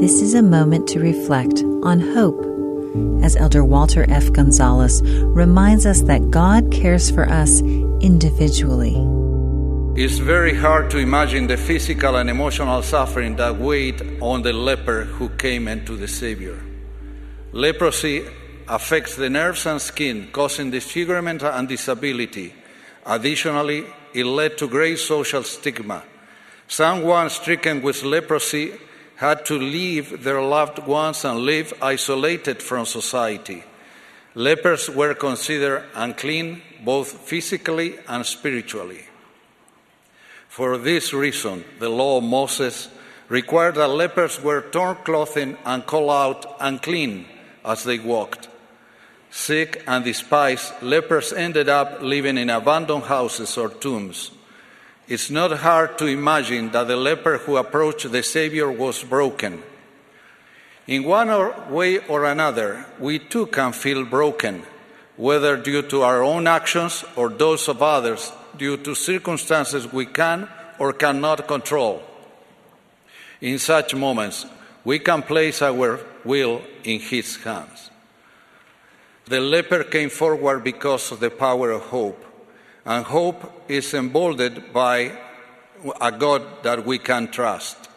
This is a moment to reflect on hope as Elder Walter F. Gonzalez reminds us that God cares for us individually. It's very hard to imagine the physical and emotional suffering that weighed on the leper who came into the Savior. Leprosy affects the nerves and skin, causing disfigurement and disability. Additionally, it led to great social stigma. Someone stricken with leprosy had to leave their loved ones and live isolated from society. Lepers were considered unclean both physically and spiritually. For this reason, the law of Moses required that lepers wear torn clothing and call out unclean as they walked. Sick and despised, lepers ended up living in abandoned houses or tombs. It's not hard to imagine that the leper who approached the Savior was broken. In one way or another, we too can feel broken, whether due to our own actions or those of others, due to circumstances we can or cannot control. In such moments, we can place our will in His hands. The leper came forward because of the power of hope, and hope is emboldened by a God that we can trust.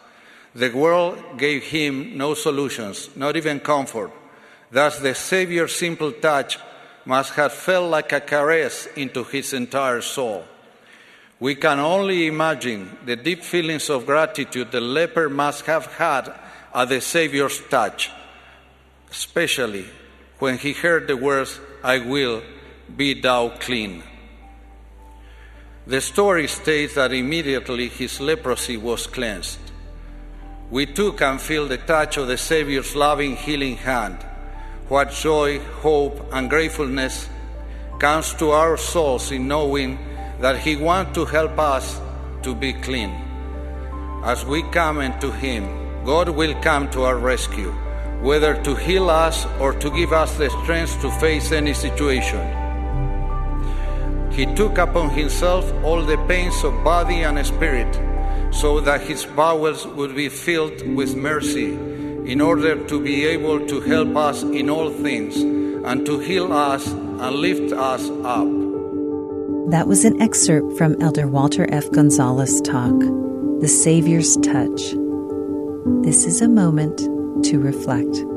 The world gave him no solutions, not even comfort. Thus, the Savior's simple touch must have felt like a caress into his entire soul. We can only imagine the deep feelings of gratitude the leper must have had at the Savior's touch, especially when he heard the words, I will be thou clean. The story states that immediately his leprosy was cleansed. We too can feel the touch of the Savior's loving, healing hand. What joy, hope, and gratefulness comes to our souls in knowing that He wants to help us to be clean. As we come into Him, God will come to our rescue, whether to heal us or to give us the strength to face any situation. He took upon Himself all the pains of body and spirit so that His bowels would be filled with mercy in order to be able to help us in all things and to heal us and lift us up. That was an excerpt from Elder Walter F. Gonzalez' talk, The Savior's Touch. This is a moment to reflect.